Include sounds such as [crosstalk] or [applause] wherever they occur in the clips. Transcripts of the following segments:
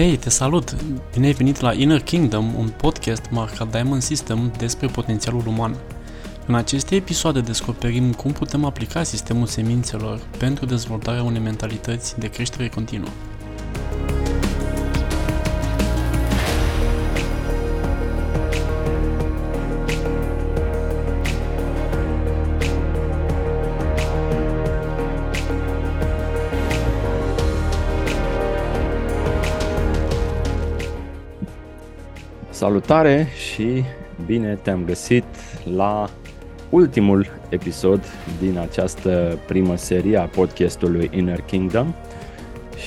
Hei, te salut! Bine ai venit la Inner Kingdom, un podcast marcat Diamond System despre potențialul uman. În aceste episoade descoperim cum putem aplica sistemul semințelor pentru dezvoltarea unei mentalități de creștere continuă. Salutare și bine te-am găsit la ultimul episod din această primă serie a podcastului Inner Kingdom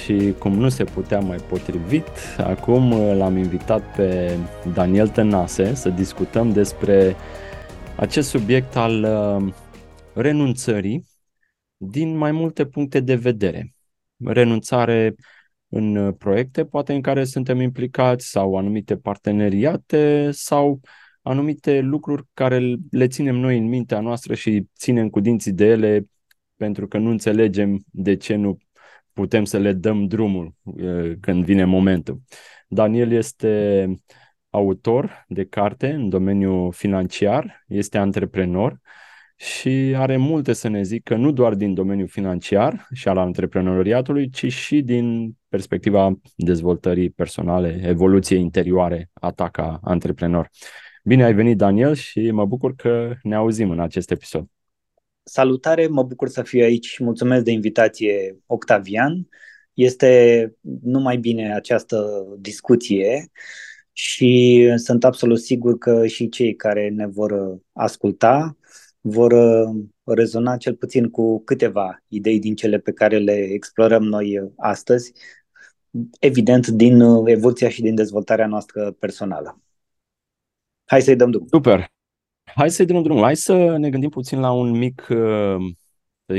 și cum nu se putea mai potrivit, acum l-am invitat pe Daniel Tănase să discutăm despre acest subiect al uh, renunțării din mai multe puncte de vedere. Renunțare în uh, proiecte, poate în care suntem implicați sau anumite parteneriate sau anumite lucruri care le ținem noi în mintea noastră și ținem cu dinții de ele pentru că nu înțelegem de ce nu putem să le dăm drumul uh, când vine momentul. Daniel este autor de carte în domeniul financiar, este antreprenor și are multe să ne zică nu doar din domeniul financiar și al antreprenoriatului, ci și din perspectiva dezvoltării personale, evoluției interioare a ta ca antreprenor. Bine ai venit, Daniel, și mă bucur că ne auzim în acest episod. Salutare, mă bucur să fiu aici și mulțumesc de invitație, Octavian. Este numai bine această discuție și sunt absolut sigur că și cei care ne vor asculta vor uh, rezona cel puțin cu câteva idei din cele pe care le explorăm noi uh, astăzi, evident din uh, evoluția și din dezvoltarea noastră personală. Hai să-i dăm drum. Super! Hai să-i dăm drum. Hai să ne gândim puțin la un mic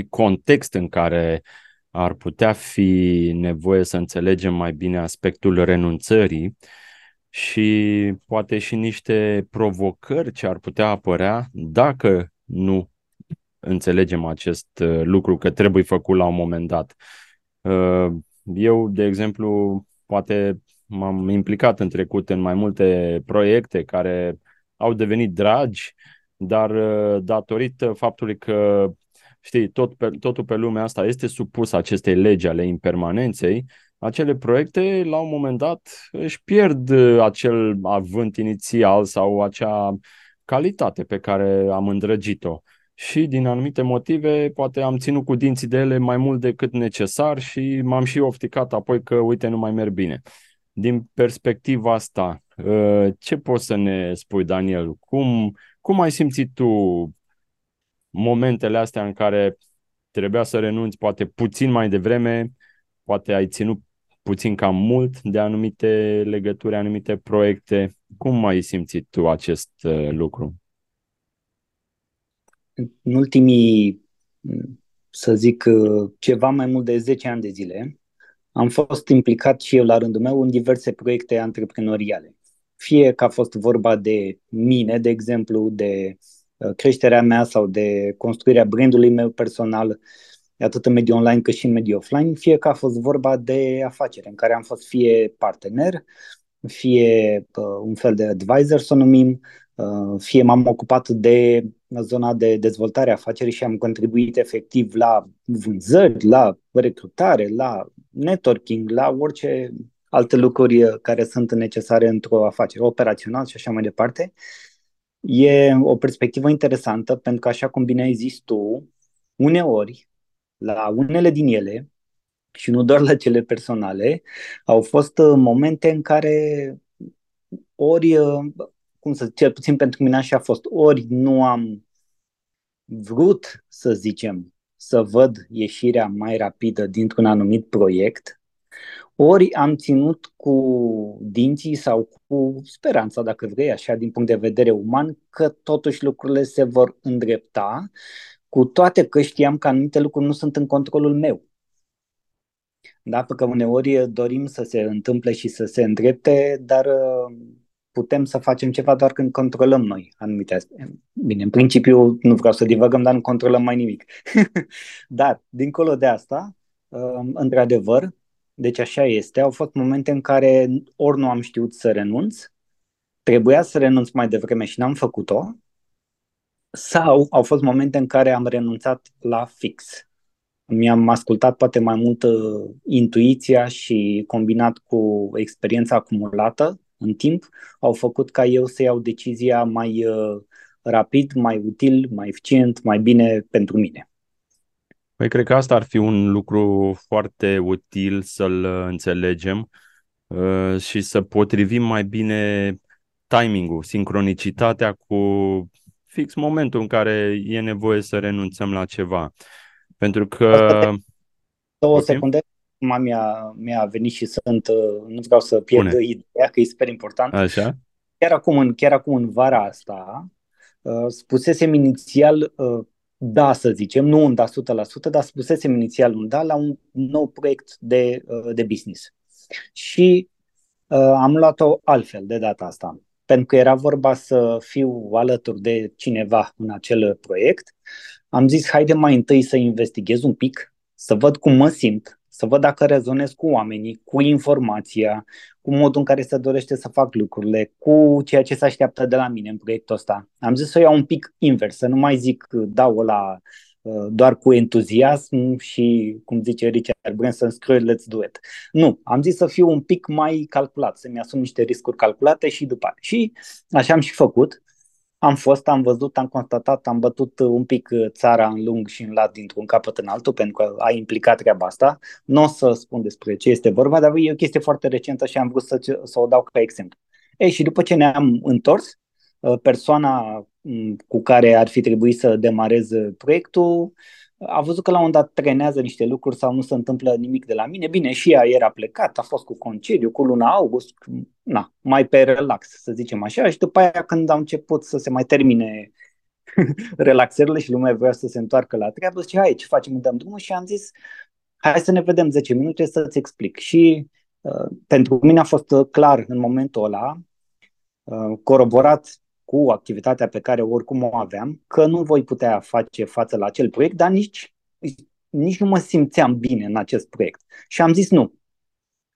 context în care ar putea fi nevoie să înțelegem mai bine aspectul renunțării și poate și niște provocări ce ar putea apărea dacă nu înțelegem acest uh, lucru că trebuie făcut la un moment dat. Uh, eu, de exemplu, poate m-am implicat în trecut în mai multe proiecte care au devenit dragi, dar uh, datorită faptului că știi, tot pe, totul pe lumea asta este supus acestei legi ale impermanenței, acele proiecte, la un moment dat, își pierd acel avânt inițial sau acea calitate pe care am îndrăgit-o. Și din anumite motive, poate am ținut cu dinții de ele mai mult decât necesar și m-am și ofticat apoi că, uite, nu mai merg bine. Din perspectiva asta, ă, ce poți să ne spui, Daniel? Cum, cum ai simțit tu momentele astea în care trebuia să renunți poate puțin mai devreme, poate ai ținut puțin cam mult de anumite legături, anumite proiecte. Cum ai simțit tu acest uh, lucru? În ultimii, să zic, uh, ceva mai mult de 10 ani de zile, am fost implicat și eu la rândul meu în diverse proiecte antreprenoriale. Fie că a fost vorba de mine, de exemplu, de uh, creșterea mea sau de construirea brandului meu personal, atât în mediul online cât și în mediul offline, fie că a fost vorba de afacere în care am fost fie partener, fie uh, un fel de advisor să o numim, uh, fie m-am ocupat de zona de dezvoltare a afacerii și am contribuit efectiv la vânzări, la recrutare, la networking, la orice alte lucruri care sunt necesare într-o afacere, operațional și așa mai departe. E o perspectivă interesantă pentru că, așa cum bine ai zis tu, uneori la unele din ele, și nu doar la cele personale, au fost uh, momente în care ori, uh, cum să cel puțin pentru mine așa a fost, ori nu am vrut, să zicem, să văd ieșirea mai rapidă dintr-un anumit proiect, ori am ținut cu dinții sau cu speranța, dacă vrei, așa, din punct de vedere uman, că totuși lucrurile se vor îndrepta cu toate că știam că anumite lucruri nu sunt în controlul meu. Da, pentru că uneori dorim să se întâmple și să se îndrepte, dar uh, putem să facem ceva doar când controlăm noi anumite aspecte. Bine, în principiu nu vreau să divagăm, dar nu controlăm mai nimic. [laughs] dar, dincolo de asta, uh, într-adevăr, deci așa este. Au fost momente în care ori nu am știut să renunț, trebuia să renunț mai devreme și n-am făcut-o, sau au fost momente în care am renunțat la fix. Mi-am ascultat poate mai mult uh, intuiția și combinat cu experiența acumulată în timp, au făcut ca eu să iau decizia mai uh, rapid, mai util, mai eficient, mai bine pentru mine. Păi cred că asta ar fi un lucru foarte util să-l uh, înțelegem uh, și să potrivim mai bine timingul, sincronicitatea cu fix momentul în care e nevoie să renunțăm la ceva. Pentru că... Două okay. secunde, acum mi-a, mi-a venit și sunt, uh, nu vreau să pierd Pune. ideea, că e super important. Așa. Chiar acum, în, chiar acum în vara asta, uh, spusesem inițial uh, da, să zicem, nu un da 100%, dar spusesem inițial un da la un nou proiect de, uh, de business. Și uh, am luat-o altfel de data asta, pentru că era vorba să fiu alături de cineva în acel proiect. Am zis, haide mai întâi să investighez un pic, să văd cum mă simt, să văd dacă rezonez cu oamenii, cu informația, cu modul în care se dorește să fac lucrurile, cu ceea ce se așteaptă de la mine în proiectul ăsta. Am zis să o iau un pic invers, să nu mai zic dau la uh, doar cu entuziasm și, cum zice Richard Branson, screw it, let's do it. Nu, am zis să fiu un pic mai calculat, să-mi asum niște riscuri calculate și după Și așa am și făcut. Am fost, am văzut, am constatat, am bătut un pic uh, țara în lung și în lat dintr-un capăt în altul, pentru că a implicat treaba asta. Nu o să spun despre ce este vorba, dar e o chestie foarte recentă și am vrut să, să o dau ca exemplu. Ei, și după ce ne-am întors, uh, persoana mm, cu care ar fi trebuit să demarez proiectul a văzut că la un dat trenează niște lucruri sau nu se întâmplă nimic de la mine. Bine, și ea era plecat, a fost cu concediu, cu luna august, na, mai pe relax, să zicem așa, și după aia când au început să se mai termine [laughs] relaxările și lumea voia să se întoarcă la treabă, zice, hai, ce facem, dăm drumul și am zis, hai să ne vedem 10 minute să-ți explic. Și uh, pentru mine a fost clar în momentul ăla, uh, coroborat cu activitatea pe care oricum o aveam, că nu voi putea face față la acel proiect, dar nici, nici nu mă simțeam bine în acest proiect. Și am zis nu.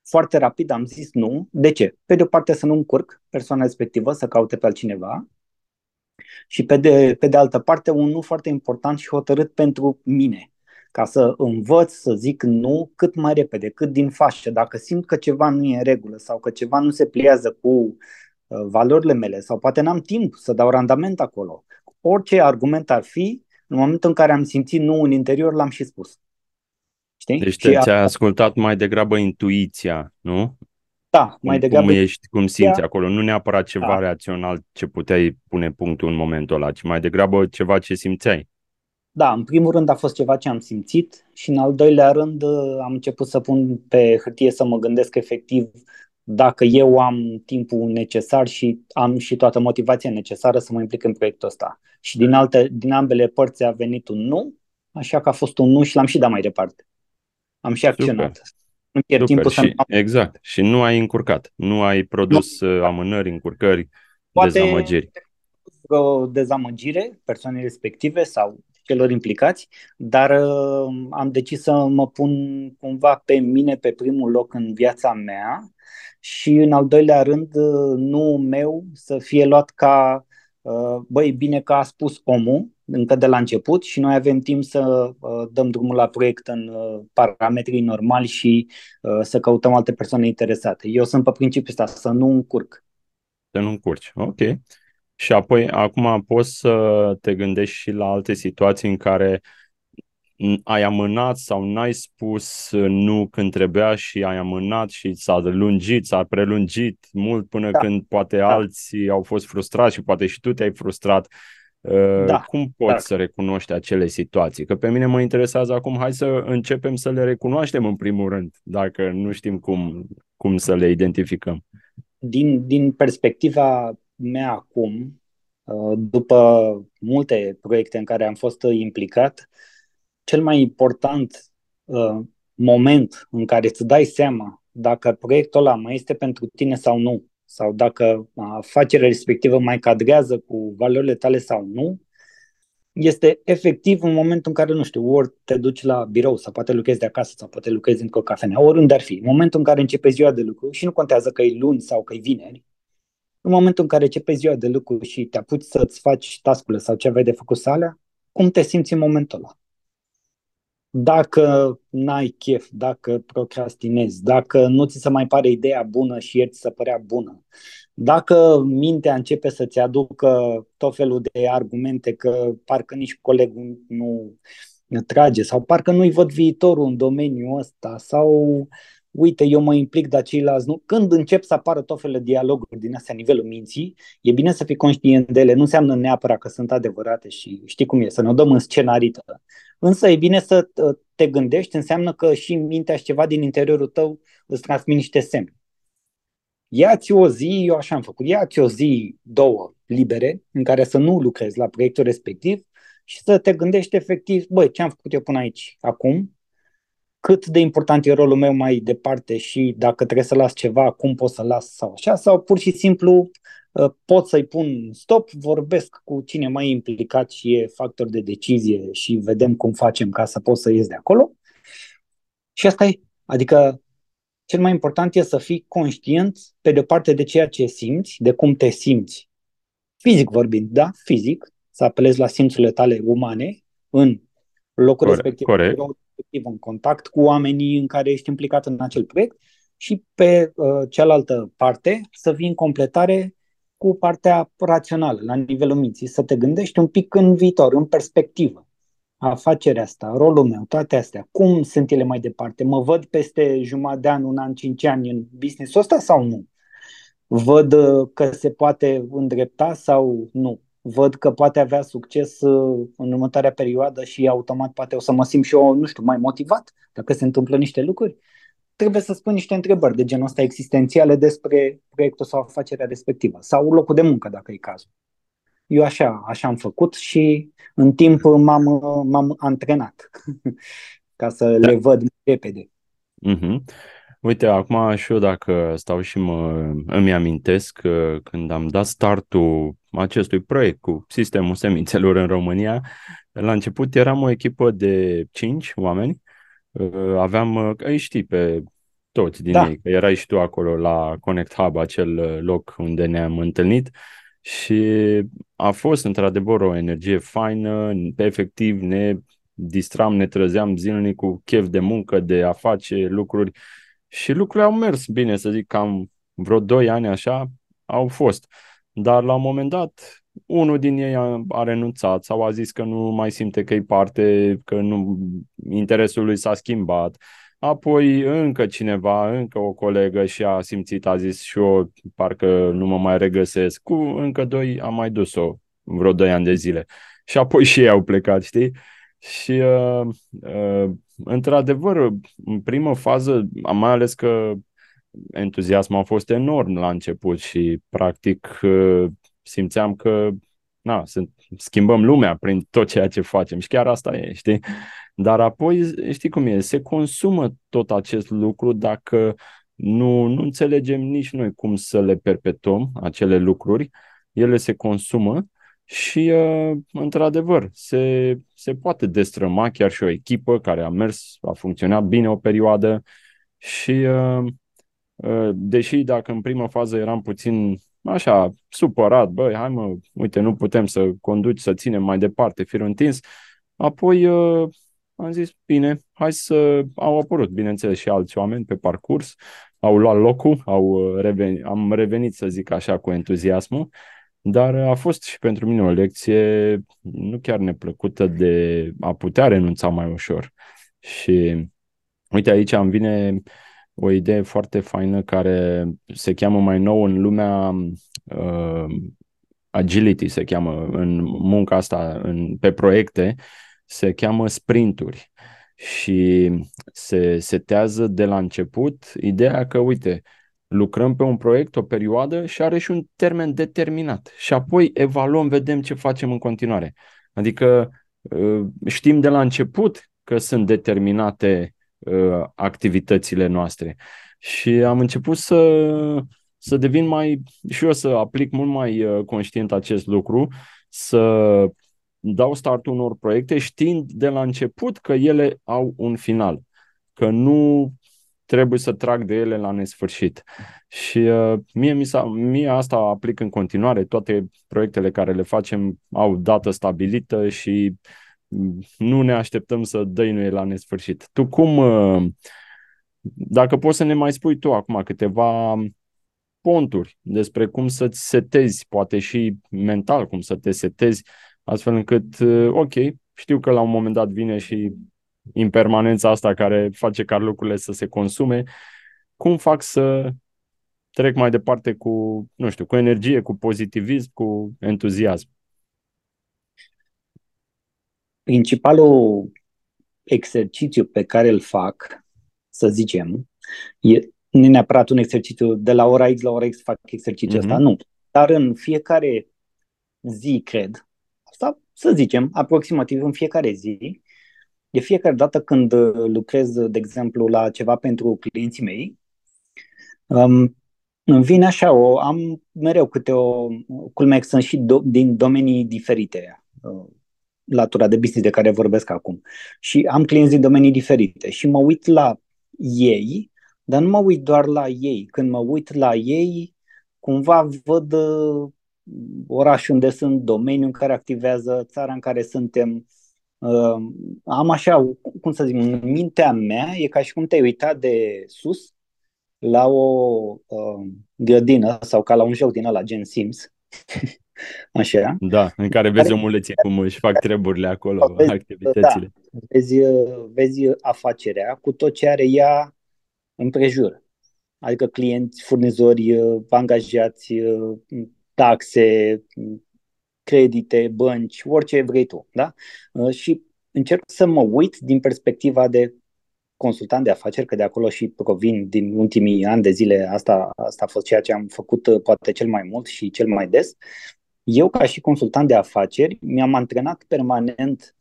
Foarte rapid am zis nu. De ce? Pe de o parte să nu încurc persoana respectivă, să caute pe altcineva, și pe de, pe de altă parte un nu foarte important și hotărât pentru mine, ca să învăț să zic nu cât mai repede, cât din fașă. Dacă simt că ceva nu e în regulă sau că ceva nu se pliază cu Uh, valorile mele sau poate n-am timp să dau randament acolo. Orice argument ar fi, în momentul în care am simțit nu în interior, l-am și spus. Știi? Deci te, ți-a ascultat mai degrabă intuiția, nu? Da, mai cum, degrabă. Cum ești, cum simți acolo, nu neapărat ceva da. rațional ce puteai pune punctul în momentul ăla, ci mai degrabă ceva ce simțeai. Da, în primul rând a fost ceva ce am simțit și în al doilea rând uh, am început să pun pe hârtie să mă gândesc efectiv dacă eu am timpul necesar și am și toată motivația necesară să mă implic în proiectul ăsta. Și din, alte, din ambele părți a venit un nu, așa că a fost un nu și l-am și dat mai departe. Am și acționat. Super. Nu pierd Super. timpul și, să Exact. Și nu ai încurcat. Nu ai produs nu. Uh, amânări, încurcări, Poate dezamăgiri. o dezamăgire persoanei respective sau celor implicați, dar uh, am decis să mă pun cumva pe mine pe primul loc în viața mea și în al doilea rând nu meu să fie luat ca uh, băi, bine că a spus omul încă de la început și noi avem timp să uh, dăm drumul la proiect în uh, parametrii normali și să căutăm alte persoane interesate. Eu sunt pe principiul ăsta, să nu încurc. Să nu încurci, ok. Și apoi, acum poți să te gândești și la alte situații în care uh, ai amânat sau n-ai spus uh, nu când trebuia și ai amânat și s-a lungit, s-a prelungit mult până da. când poate da. alții au fost frustrați și poate și tu te-ai frustrat. Uh, da. Cum poți da. să recunoști acele situații? Că pe mine mă interesează acum, hai să începem să le recunoaștem în primul rând, dacă nu știm cum, cum să le identificăm. Din, din perspectiva mea acum, uh, după multe proiecte în care am fost implicat, cel mai important uh, moment în care îți dai seama dacă proiectul ăla mai este pentru tine sau nu, sau dacă afacerea respectivă mai cadrează cu valorile tale sau nu, este efectiv în momentul în care, nu știu, ori te duci la birou sau poate lucrezi de acasă sau poate lucrezi într-o cafenea, oriunde ar fi. În momentul în care începe ziua de lucru și nu contează că e luni sau că e vineri, în momentul în care începe ziua de lucru și te apuci să-ți faci tascurile sau ce aveai de făcut salea, cum te simți în momentul ăla? Dacă n-ai chef, dacă procrastinezi, dacă nu ți se mai pare ideea bună și el ți se părea bună, dacă mintea începe să-ți aducă tot felul de argumente că parcă nici colegul nu trage sau parcă nu-i văd viitorul în domeniul ăsta sau uite, eu mă implic, dar ceilalți nu. Când încep să apară tot felul de dialoguri din astea nivelul minții, e bine să fii conștient de ele. Nu înseamnă neapărat că sunt adevărate și știi cum e, să ne o dăm în scenarită. Însă e bine să te gândești, înseamnă că și mintea și ceva din interiorul tău îți transmit niște semne. Ia-ți o zi, eu așa am făcut, ia-ți o zi, două libere, în care să nu lucrezi la proiectul respectiv și să te gândești efectiv, băi, ce am făcut eu până aici, acum, cât de important e rolul meu mai departe și dacă trebuie să las ceva, cum pot să las sau așa, sau pur și simplu uh, pot să-i pun stop, vorbesc cu cine mai e implicat și e factor de decizie și vedem cum facem ca să pot să ies de acolo. Și asta e. Adică cel mai important e să fii conștient pe de parte de ceea ce simți, de cum te simți. Fizic vorbind, da, fizic, să apelezi la simțurile tale umane în locul corect, respectiv, corect. Respectiv, în contact cu oamenii în care ești implicat în acel proiect și pe uh, cealaltă parte să vii în completare cu partea rațională, la nivelul minții, să te gândești un pic în viitor, în perspectivă afacerea asta, rolul meu, toate astea, cum sunt ele mai departe? Mă văd peste jumătate de an, un an, cinci ani în business-ul ăsta sau nu? Văd uh, că se poate îndrepta sau nu? Văd că poate avea succes uh, în următoarea perioadă și automat poate o să mă simt și eu, nu știu, mai motivat dacă se întâmplă niște lucruri? Trebuie să spun niște întrebări de genul ăsta existențiale despre proiectul sau afacerea respectivă sau locul de muncă, dacă e cazul. Eu așa, așa am făcut și în timp m-am, m-am antrenat [laughs] ca să da. le văd repede. Mm-hmm. Uite, acum și eu dacă stau și mă, îmi amintesc că când am dat startul acestui proiect cu sistemul semințelor în România, la început eram o echipă de 5 oameni, aveam, îi știi pe toți din da. ei, că erai și tu acolo la Connect Hub, acel loc unde ne-am întâlnit și a fost într-adevăr o energie faină, efectiv ne distram, ne trezeam zilnic cu chef de muncă, de a face lucruri și lucrurile au mers bine, să zic, cam vreo 2 ani așa au fost. Dar la un moment dat, unul din ei a, a renunțat sau a zis că nu mai simte că e parte, că nu, interesul lui s-a schimbat Apoi încă cineva, încă o colegă și a simțit, a zis și eu parcă nu mă mai regăsesc. Cu încă doi am mai dus-o vreo doi ani de zile. Și apoi și ei au plecat, știi? Și uh, uh, într-adevăr, în primă fază, mai ales că entuziasmul a fost enorm la început și practic uh, simțeam că na, sunt, schimbăm lumea prin tot ceea ce facem și chiar asta e, știi? Dar apoi, știi cum e, se consumă tot acest lucru dacă nu, nu înțelegem nici noi cum să le perpetuăm, acele lucruri, ele se consumă și, uh, într-adevăr, se, se poate destrăma chiar și o echipă care a mers, a funcționat bine o perioadă și, uh, uh, deși dacă în prima fază eram puțin așa, supărat, băi, hai mă, uite, nu putem să conduci, să ținem mai departe firul întins, apoi am zis, bine, hai să... Au apărut, bineînțeles, și alți oameni pe parcurs, au luat locul, au uh, revenit, am revenit, să zic așa, cu entuziasmul, dar a fost și pentru mine o lecție nu chiar neplăcută de a putea renunța mai ușor. Și uite, aici îmi vine o idee foarte faină care se cheamă mai nou în lumea uh, agility, se cheamă în munca asta, în, pe proiecte, se cheamă sprinturi și se setează de la început ideea că, uite, lucrăm pe un proiect o perioadă și are și un termen determinat și apoi evaluăm, vedem ce facem în continuare. Adică uh, știm de la început că sunt determinate uh, activitățile noastre și am început să, să devin mai, și eu să aplic mult mai uh, conștient acest lucru, să dau start unor proiecte știind de la început că ele au un final, că nu trebuie să trag de ele la nesfârșit. Și uh, mie, mi s-a, mie asta aplic în continuare, toate proiectele care le facem au dată stabilită și mm, nu ne așteptăm să dăinuie la nesfârșit. Tu cum, uh, dacă poți să ne mai spui tu acum câteva ponturi despre cum să-ți setezi, poate și mental cum să te setezi, astfel încât, uh, ok, știu că la un moment dat vine și impermanența asta care face ca lucrurile să se consume, cum fac să trec mai departe cu, nu știu, cu energie, cu pozitivism, cu entuziasm? Principalul exercițiu pe care îl fac, să zicem, e nu neapărat un exercițiu de la ora X la ora X fac exercițiul mm-hmm. ăsta, nu. Dar în fiecare zi, cred, asta să zicem, aproximativ în fiecare zi, de fiecare dată când uh, lucrez, de exemplu, la ceva pentru clienții mei, um, îmi vine așa, o, am mereu câte o, culmea sunt și do, din domenii diferite, uh, latura de business de care vorbesc acum. Și am clienți din domenii diferite și mă uit la ei, dar nu mă uit doar la ei. Când mă uit la ei, cumva văd uh, orașul unde sunt, domeniul în care activează, țara în care suntem, uh, am așa, cum să zic, în mintea mea e ca și cum te-ai uitat de sus la o uh, grădină sau ca la un joc din ăla, gen Sims. [laughs] Așa. Da, în care vezi omuleții cum își fac treburile acolo, vezi, activitățile. Da, vezi, vezi afacerea cu tot ce are ea împrejur. Adică clienți, furnizori, angajați, taxe, credite, bănci, orice vrei tu. Da? Uh, și încerc să mă uit din perspectiva de consultant de afaceri, că de acolo și provin din ultimii ani de zile, asta, asta a fost ceea ce am făcut uh, poate cel mai mult și cel mai des. Eu, ca și consultant de afaceri, mi-am antrenat permanent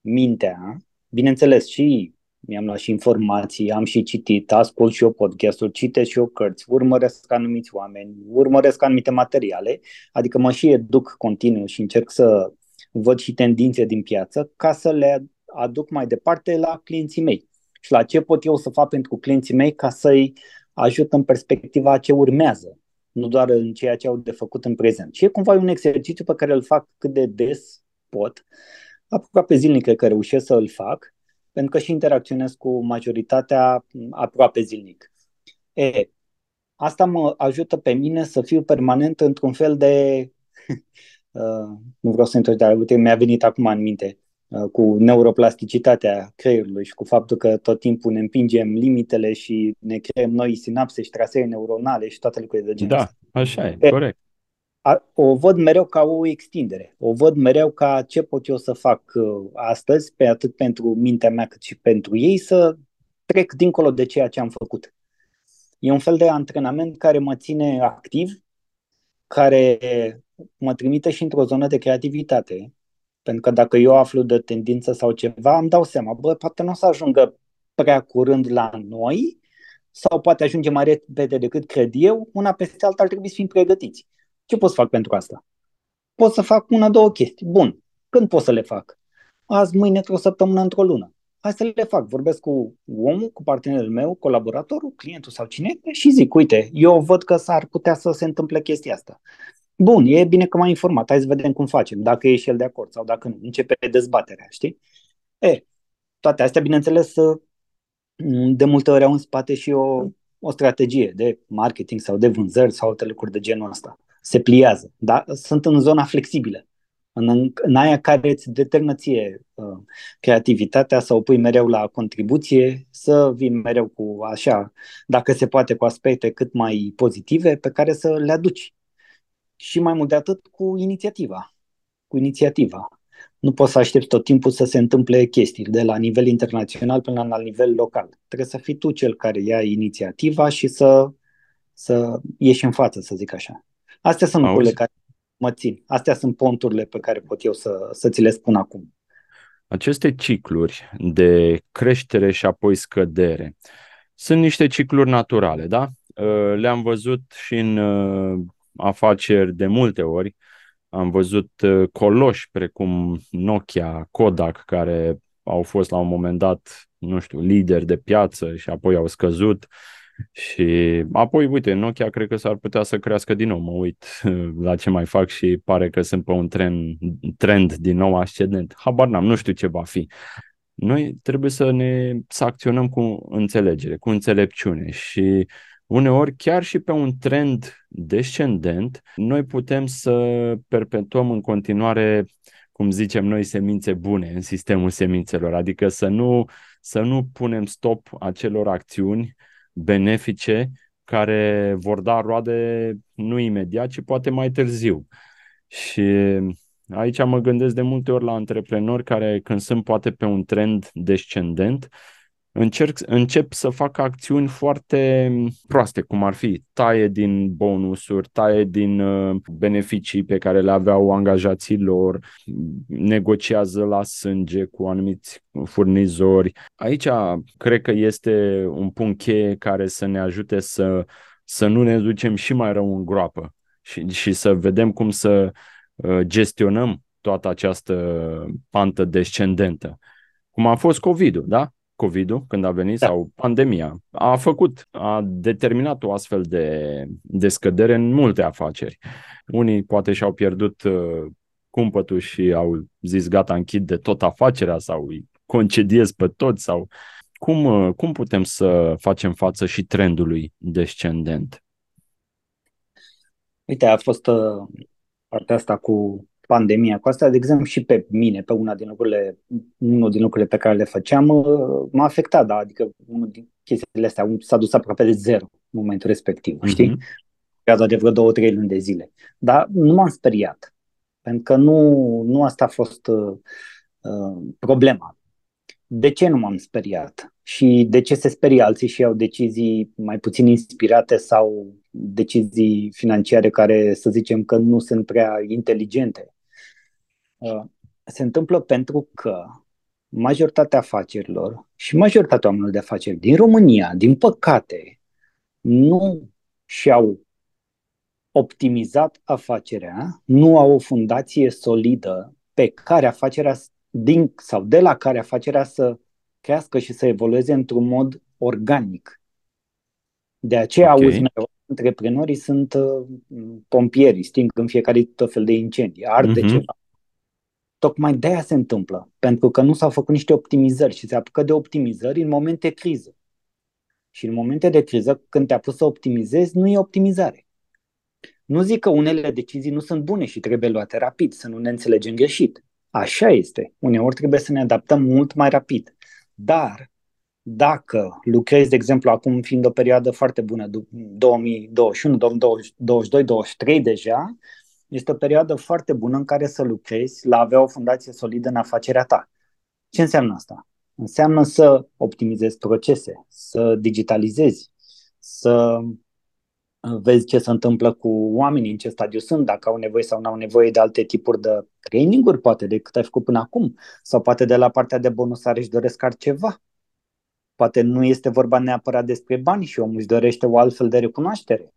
mintea, bineînțeles și mi-am luat și informații, am și citit, ascult și eu podcast-uri, citesc și eu cărți, urmăresc anumiți oameni, urmăresc anumite materiale, adică mă și educ continuu și încerc să văd și tendințe din piață ca să le aduc mai departe la clienții mei. Și la ce pot eu să fac pentru clienții mei ca să-i ajut în perspectiva ce urmează, nu doar în ceea ce au de făcut în prezent. Și e cumva un exercițiu pe care îl fac cât de des pot, aproape zilnic cred că reușesc să îl fac, pentru că și interacționez cu majoritatea aproape zilnic. E, asta mă ajută pe mine să fiu permanent într-un fel de... [laughs] uh, nu vreau să intru, dar uite, mi-a venit acum în minte uh, cu neuroplasticitatea creierului și cu faptul că tot timpul ne împingem limitele și ne creăm noi sinapse și trasee neuronale și toate lucrurile de genul Da, așa e, e corect o văd mereu ca o extindere. O văd mereu ca ce pot eu să fac uh, astăzi, pe atât pentru mintea mea cât și pentru ei, să trec dincolo de ceea ce am făcut. E un fel de antrenament care mă ține activ, care mă trimite și într-o zonă de creativitate. Pentru că dacă eu aflu de tendință sau ceva, îmi dau seama, bă, poate nu o să ajungă prea curând la noi, sau poate ajunge mai repede decât cred eu, una peste alta ar trebui să fim pregătiți. Ce pot să fac pentru asta? Pot să fac una, două chestii. Bun. Când pot să le fac? Azi, mâine, într-o săptămână, într-o lună. Hai să le fac. Vorbesc cu omul, cu partenerul meu, colaboratorul, clientul sau cine și zic, uite, eu văd că s-ar putea să se întâmple chestia asta. Bun, e bine că m-a informat, hai să vedem cum facem, dacă e și el de acord sau dacă nu. Începe dezbaterea, știi? E, toate astea, bineînțeles, de multe ori au în spate și o, o strategie de marketing sau de vânzări sau alte lucruri de genul ăsta se pliază, da? sunt în zona flexibilă, în, în aia care îți determină ție uh, creativitatea să o pui mereu la contribuție, să vii mereu cu așa, dacă se poate, cu aspecte cât mai pozitive pe care să le aduci. Și mai mult de atât cu inițiativa. Cu inițiativa. Nu poți să aștepți tot timpul să se întâmple chestii de la nivel internațional până la nivel local. Trebuie să fii tu cel care ia inițiativa și să, să ieși în față, să zic așa. Astea sunt lucrurile care mă țin. Astea sunt ponturile pe care pot eu să, să ți le spun acum. Aceste cicluri de creștere și apoi scădere sunt niște cicluri naturale, da? Uh, le-am văzut și în uh, afaceri de multe ori. Am văzut uh, coloși precum Nokia, Kodak, care au fost la un moment dat, nu știu, lideri de piață și apoi au scăzut. Și apoi, uite, Nokia cred că s-ar putea să crească din nou. Mă uit la ce mai fac și pare că sunt pe un trend, trend din nou ascendent. Habar n-am, nu știu ce va fi. Noi trebuie să ne să acționăm cu înțelegere, cu înțelepciune și uneori chiar și pe un trend descendent, noi putem să perpetuăm în continuare, cum zicem noi, semințe bune în sistemul semințelor, adică să nu, să nu punem stop acelor acțiuni benefice care vor da roade nu imediat, ci poate mai târziu. Și aici mă gândesc de multe ori la antreprenori care când sunt poate pe un trend descendent, încerc, încep să fac acțiuni foarte proaste, cum ar fi taie din bonusuri, taie din uh, beneficii pe care le aveau angajații lor, negociază la sânge cu anumiți furnizori. Aici cred că este un punct cheie care să ne ajute să, să nu ne ducem și mai rău în groapă și, și să vedem cum să uh, gestionăm toată această pantă descendentă. Cum a fost COVID-ul, da? COVID-ul când a venit da. sau pandemia a făcut, a determinat o astfel de, de scădere în multe afaceri. Unii poate și-au pierdut uh, cumpătul și au zis gata, închid de tot afacerea sau îi concediez pe toți sau cum, uh, cum putem să facem față și trendului descendent? Uite, a fost uh, partea asta cu pandemia cu asta, de exemplu, și pe mine, pe una din lucrurile, unul din lucrurile pe care le făceam, uh, m-a afectat, da, adică unul din chestiile astea s-a dus aproape de zero în momentul respectiv, mm-hmm. știi? Perioada de vreo două, trei luni de zile. Dar nu m-am speriat, pentru că nu, nu asta a fost uh, uh, problema. De ce nu m-am speriat? Și de ce se sperie alții și au decizii mai puțin inspirate sau decizii financiare care, să zicem, că nu sunt prea inteligente? Uh, se întâmplă pentru că majoritatea afacerilor și majoritatea oamenilor de afaceri din România, din păcate, nu și-au optimizat afacerea, nu au o fundație solidă pe care afacerea din sau de la care afacerea să crească și să evolueze într-un mod organic. De aceea okay. auzi mereu, antreprenorii sunt uh, pompieri, sting în fiecare tot fel de incendii, arde uh-huh. ceva, Tocmai de aia se întâmplă, pentru că nu s-au făcut niște optimizări și se apucă de optimizări în momente criză. Și în momente de criză, când te pus să optimizezi, nu e optimizare. Nu zic că unele decizii nu sunt bune și trebuie luate rapid, să nu ne înțelegem greșit. Așa este. Uneori trebuie să ne adaptăm mult mai rapid. Dar dacă lucrezi, de exemplu, acum fiind o perioadă foarte bună, 2021, 2022, 2023 deja, este o perioadă foarte bună în care să lucrezi la avea o fundație solidă în afacerea ta. Ce înseamnă asta? Înseamnă să optimizezi procese, să digitalizezi, să uh, vezi ce se întâmplă cu oamenii, în ce stadiu sunt, dacă au nevoie sau nu au nevoie de alte tipuri de traininguri, poate decât ai făcut până acum, sau poate de la partea de bonusare își doresc altceva. Poate nu este vorba neapărat despre bani și omul își dorește o altfel de recunoaștere.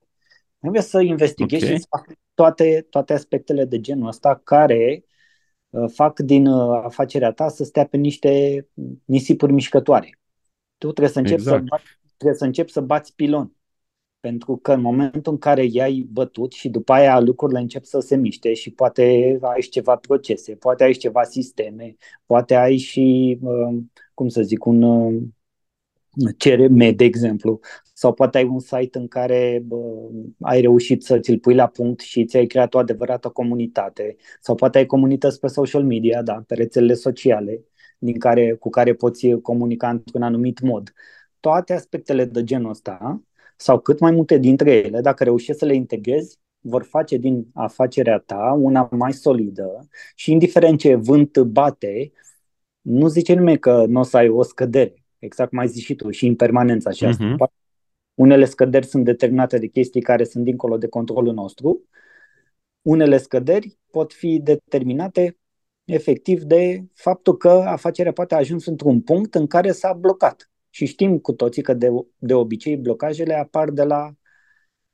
Trebuie să investighezi okay. și să faci toate, toate aspectele de genul ăsta care uh, fac din uh, afacerea ta să stea pe niște nisipuri mișcătoare. Tu trebuie să începi, exact. să, bați, trebuie să, începi să bați pilon. Pentru că în momentul în care i-ai bătut și după aia lucrurile încep să se miște și poate ai și ceva procese, poate ai și ceva sisteme, poate ai și, uh, cum să zic, un CRM, de exemplu, sau poate ai un site în care bă, ai reușit să ți-l pui la punct și ți-ai creat o adevărată comunitate, sau poate ai comunități pe social media, da, pe rețelele sociale, din care, cu care poți comunica într-un anumit mod. Toate aspectele de genul ăsta, sau cât mai multe dintre ele, dacă reușești să le integrezi, vor face din afacerea ta una mai solidă și indiferent ce vânt bate, nu zice nimeni că nu o să ai o scădere exact cum ai zis și tu, și în permanența aceasta. Uh-huh. Unele scăderi sunt determinate de chestii care sunt dincolo de controlul nostru. Unele scăderi pot fi determinate efectiv de faptul că afacerea poate a ajuns într-un punct în care s-a blocat. Și știm cu toții că de, de obicei blocajele apar de la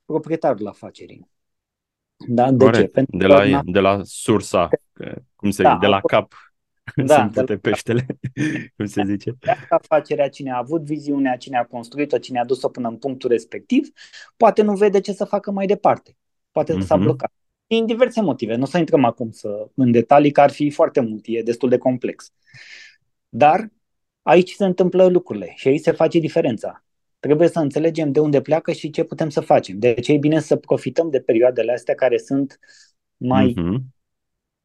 proprietarul afacerii. Da? De Corect. ce? Pentru de, că la, na- de la sursa, cum se Da, de la acolo- cap [laughs] Da, se de împute peștele, [laughs] cum se zice. Dacă afacerea, cine a avut viziunea, cine a construit-o, cine a dus-o până în punctul respectiv, poate nu vede ce să facă mai departe. Poate s-a Mhm. blocat. Din diverse motive. Nu o să intrăm acum să, în detalii, că ar fi foarte mult, e destul de complex. Dar aici se întâmplă lucrurile și aici se face diferența. Trebuie să înțelegem de unde pleacă și ce putem să facem. Deci e bine să profităm de perioadele astea care sunt mai Mhm.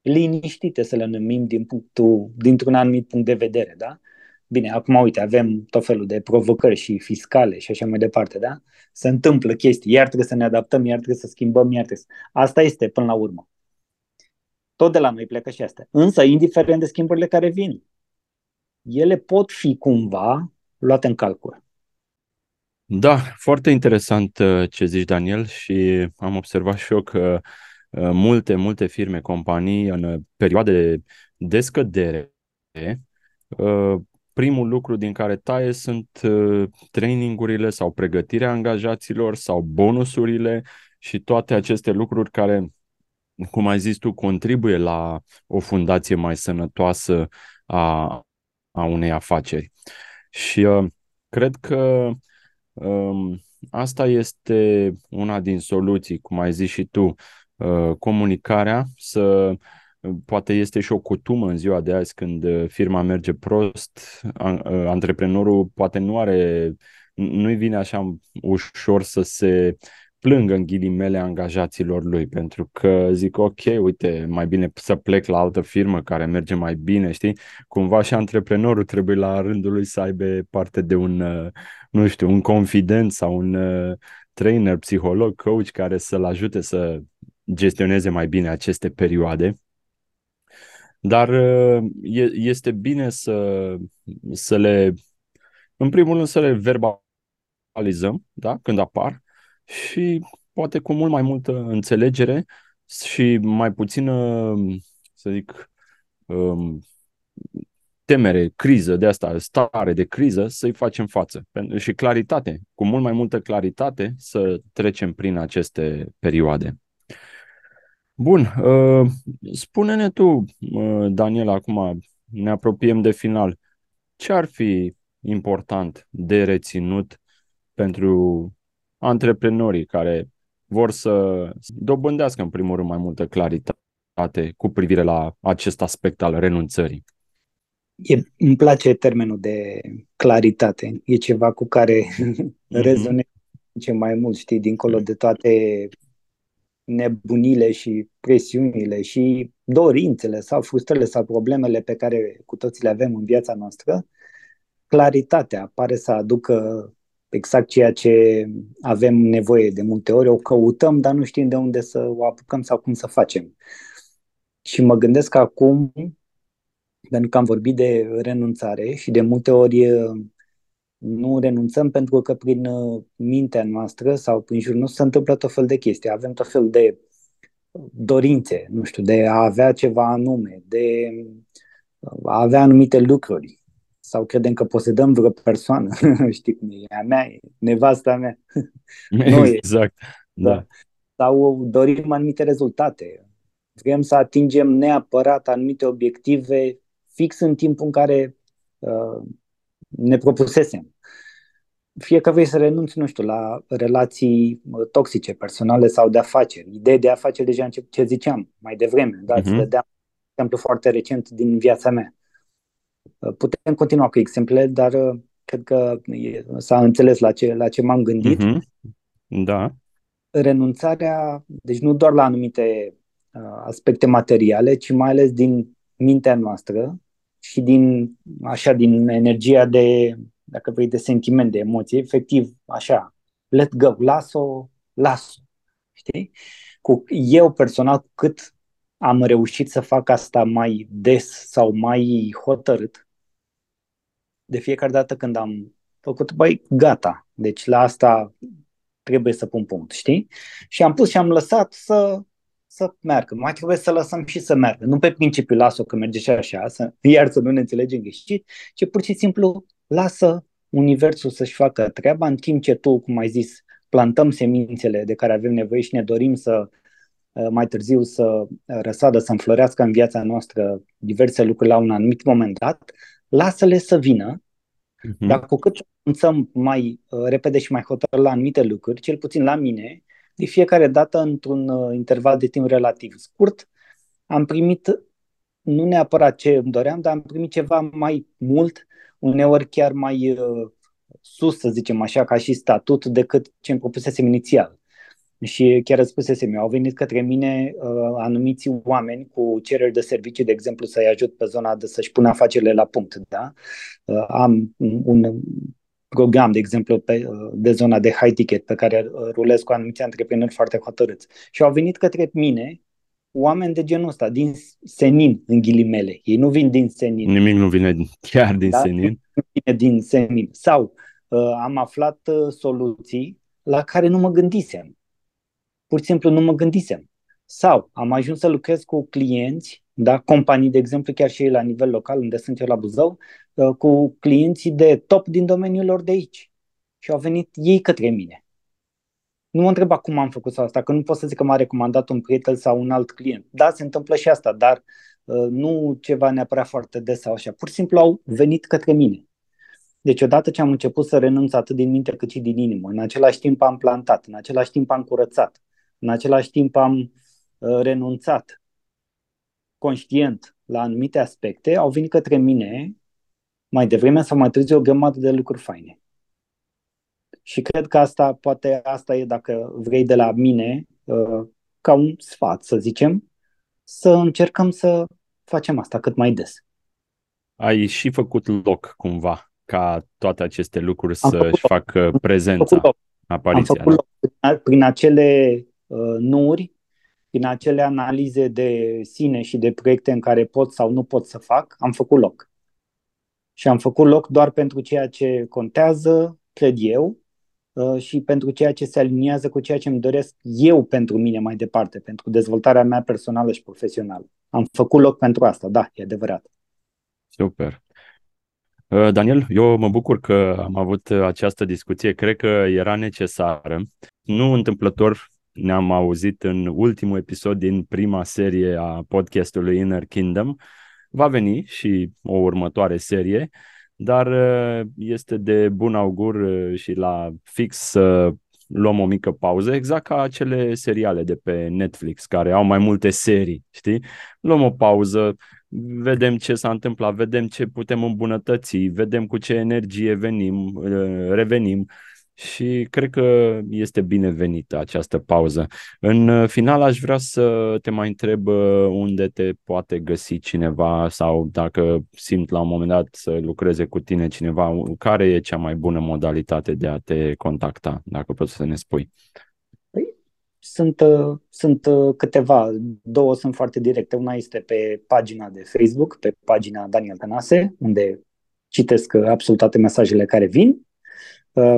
Liniștite, să le numim, din punctul, dintr-un anumit punct de vedere, da? Bine, acum uite, avem tot felul de provocări și fiscale și așa mai departe, da? Se întâmplă chestii, iar trebuie să ne adaptăm, iar trebuie să schimbăm, iar trebuie să... Asta este până la urmă. Tot de la noi pleacă și astea. Însă, indiferent de schimbările care vin, ele pot fi cumva luate în calcul. Da, foarte interesant uh, ce zici, Daniel, și am observat și eu că uh, multe, multe firme, companii, în uh, perioade de scădere, uh, primul lucru din care taie sunt uh, trainingurile sau pregătirea angajaților sau bonusurile și toate aceste lucruri care, cum ai zis tu, contribuie la o fundație mai sănătoasă a, a unei afaceri. Și uh, cred că Um, asta este una din soluții, cum ai zis și tu, uh, comunicarea, să poate este și o cutumă în ziua de azi când uh, firma merge prost, an- uh, antreprenorul poate nu are, nu-i vine așa ușor să se plângă în ghilimele angajaților lui, pentru că zic, ok, uite, mai bine să plec la altă firmă care merge mai bine, știi? Cumva și antreprenorul trebuie la rândul lui să aibă parte de un, uh, nu știu, un confident sau un uh, trainer, psiholog, coach care să-l ajute să gestioneze mai bine aceste perioade. Dar uh, e- este bine să, să le, în primul rând, să le verbalizăm, da, când apar și poate cu mult mai multă înțelegere și mai puțină, să zic, um, temere, criză de asta, stare de criză, să-i facem față. Pen- Și claritate, cu mult mai multă claritate să trecem prin aceste perioade. Bun, uh, spune-ne tu, uh, Daniel, acum ne apropiem de final. Ce ar fi important de reținut pentru antreprenorii care vor să dobândească în primul rând mai multă claritate cu privire la acest aspect al renunțării? E, îmi place termenul de claritate. E ceva cu care [laughs] rezonez ce mai mult, știi, dincolo de toate nebunile și presiunile și dorințele sau frustrările sau problemele pe care cu toții le avem în viața noastră, claritatea pare să aducă exact ceea ce avem nevoie de multe ori, o căutăm, dar nu știm de unde să o apucăm sau cum să facem. Și mă gândesc că acum, pentru că am vorbit de renunțare și de multe ori nu renunțăm pentru că prin uh, mintea noastră sau prin jurul nostru se întâmplă tot fel de chestii. Avem tot fel de dorințe, nu știu, de a avea ceva anume, de a avea anumite lucruri. Sau credem că posedăm vreo persoană, [laughs] știi cum e, a mea, e nevasta mea. [laughs] Nu e. Exact, da. Sau dorim anumite rezultate. Vrem să atingem neapărat anumite obiective fix în timpul în care uh, ne propusesem. Fie că vrei să renunți, nu știu, la relații uh, toxice, personale sau de afaceri. Idei de afaceri deja încep ce ziceam mai devreme. Da, Mhm. uh-huh. dădeam exemplu foarte recent din viața mea. Uh, Putem continua cu exemple, dar uh, cred că e, s-a înțeles la ce, la ce m-am gândit. Mhm. Da. Renunțarea, deci nu doar la anumite uh, aspecte materiale, ci mai ales din mintea noastră și din, așa, din energia de, dacă vrei, de sentiment, de emoție, efectiv, așa, let go, las-o, las-o, știi? Cu eu personal, cu cât am reușit să fac asta mai des sau mai hotărât, de fiecare dată când am făcut, băi, gata, deci la asta trebuie să pun punct, știi? Și am pus și am lăsat să, să meargă. Mai trebuie să lăsăm și să meargă. Nu pe principiu las-o că merge și așa, să, iar să nu ne înțelegem greșit, ci pur și simplu lasă universul să-și facă treaba în timp ce tu, cum ai zis, plantăm semințele de care avem nevoie și ne dorim să mai târziu să răsadă, să înflorească în viața noastră diverse lucruri la un anumit moment dat, lasă-le să vină, uh-huh. dar cu cât înțăm mai repede și mai hotărât la anumite lucruri, cel puțin la mine, de fiecare dată într-un interval de timp relativ scurt, am primit nu neapărat ce îmi doream, dar am primit ceva mai mult, uneori chiar mai uh, sus, să zicem așa, ca și statut, decât ce îmi propusesem inițial. Și chiar spusesem au venit către mine uh, anumiți oameni cu cereri de servicii, de exemplu, să-i ajut pe zona de să-și pună afacerile la punct. Da? Uh, am un program, de exemplu, pe, uh, de zona de high ticket pe care uh, rulez cu anumiți antreprenori foarte hotărâți. Și au venit către mine oameni de genul ăsta, din senin, în ghilimele. Ei nu vin din senin. Nimic nu vine chiar din da? senin. Nu vine din senin. Sau uh, am aflat uh, soluții la care nu mă gândisem. Pur și simplu nu mă gândisem. Sau am ajuns să lucrez cu clienți, da, companii, de exemplu, chiar și la nivel local, unde sunt eu la Buzău, uh, cu clienții de top din domeniul lor de aici. Și au venit ei către mine. Nu mă întreba cum am făcut asta, că nu pot să zic că m-a recomandat un prieten sau un alt client. Da, se întâmplă și asta, dar uh, nu ceva neapărat foarte des sau așa. Pur și simplu au venit către mine. Deci odată ce am început să renunț atât din minte cât și din inimă, în același timp am plantat, în același timp am curățat, în același timp am uh, renunțat conștient la anumite aspecte, au venit către mine mai devreme sau mai târziu o grămadă de lucruri faine. Și cred că asta, poate asta e, dacă vrei, de la mine, uh, ca un sfat, să zicem, să încercăm să facem asta cât mai des. Ai și făcut loc, cumva, ca toate aceste lucruri să-și facă prezența, am apariția. Am făcut da? loc prin acele uh, nuri, prin acele analize de sine și de proiecte în care pot sau nu pot să fac, am făcut loc. Și am făcut loc doar pentru ceea ce contează, cred eu, Uh, și pentru ceea ce se aliniază cu ceea ce îmi doresc eu pentru mine mai departe, pentru dezvoltarea mea personală și profesională. Am făcut loc pentru asta, da, e adevărat. Super. Uh, Daniel, eu mă bucur că am avut această discuție. Cred că era necesară. Nu întâmplător ne-am auzit în ultimul episod din prima serie a podcastului Inner Kingdom. Va veni și o următoare serie dar uh, este de bun augur uh, și la fix să luăm o mică pauză, exact ca acele seriale de pe Netflix care au mai multe serii, știi? Luăm o pauză, vedem ce s-a întâmplat, vedem ce putem îmbunătăți, vedem cu ce energie venim, uh, revenim și cred că este binevenită această pauză. În final aș vrea să te mai întreb uh, unde te poate găsi cineva sau dacă simt la un moment dat să lucreze cu tine cineva, care e cea mai bună modalitate de a te contacta, dacă poți să ne spui. Păi, sunt, uh, sunt uh, câteva, două sunt foarte directe. Una este pe pagina de Facebook, pe pagina Daniel Tănase, unde citesc absolut toate mesajele care vin Uh,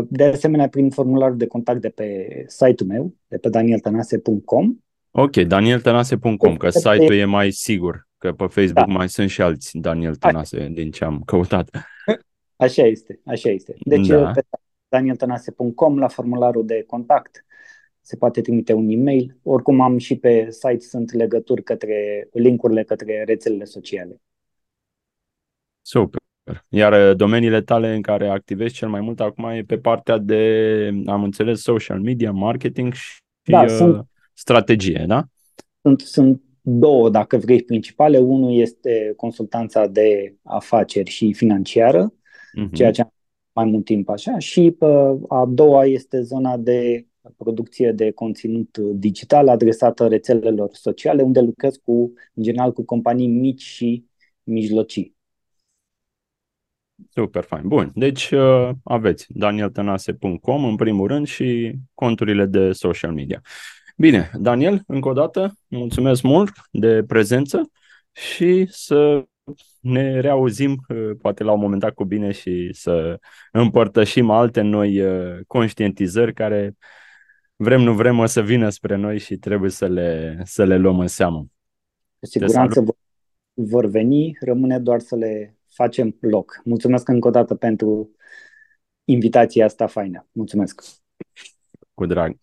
de asemenea, prin formularul de contact de pe site-ul meu, de pe danieltanase.com. Ok, danieltanase.com, că site-ul e mai sigur, că pe Facebook da. mai sunt și alți Daniel Tanase, din ce am căutat. [laughs] Așa este, așa este. Deci da. pe danieltanase.com, la formularul de contact, se poate trimite un e-mail. Oricum am și pe site sunt legături către linkurile către rețelele sociale. Super. Iar uh, domeniile tale în care activezi cel mai mult acum e pe partea de, am înțeles, social media, marketing și da, uh, sunt, strategie, da? Sunt, sunt două, dacă vrei, principale. Unul este consultanța de afaceri și financiară, uh-huh. ceea ce am mai mult timp așa, și uh, a doua este zona de producție de conținut digital adresată rețelelor sociale, unde lucrez cu, în general, cu companii mici și mijlocii. Super fain. Bun. Deci uh, aveți danieltănase.com în primul rând și conturile de social media. Bine, Daniel, încă o dată, mulțumesc mult de prezență și să ne reauzim, uh, poate la un moment dat cu bine și să împărtășim alte noi uh, conștientizări care vrem, nu vrem, o să vină spre noi și trebuie să le, să le luăm în seamă. Cu siguranță vor veni, rămâne doar să le facem loc. Mulțumesc încă o dată pentru invitația asta faină. Mulțumesc! Cu drag!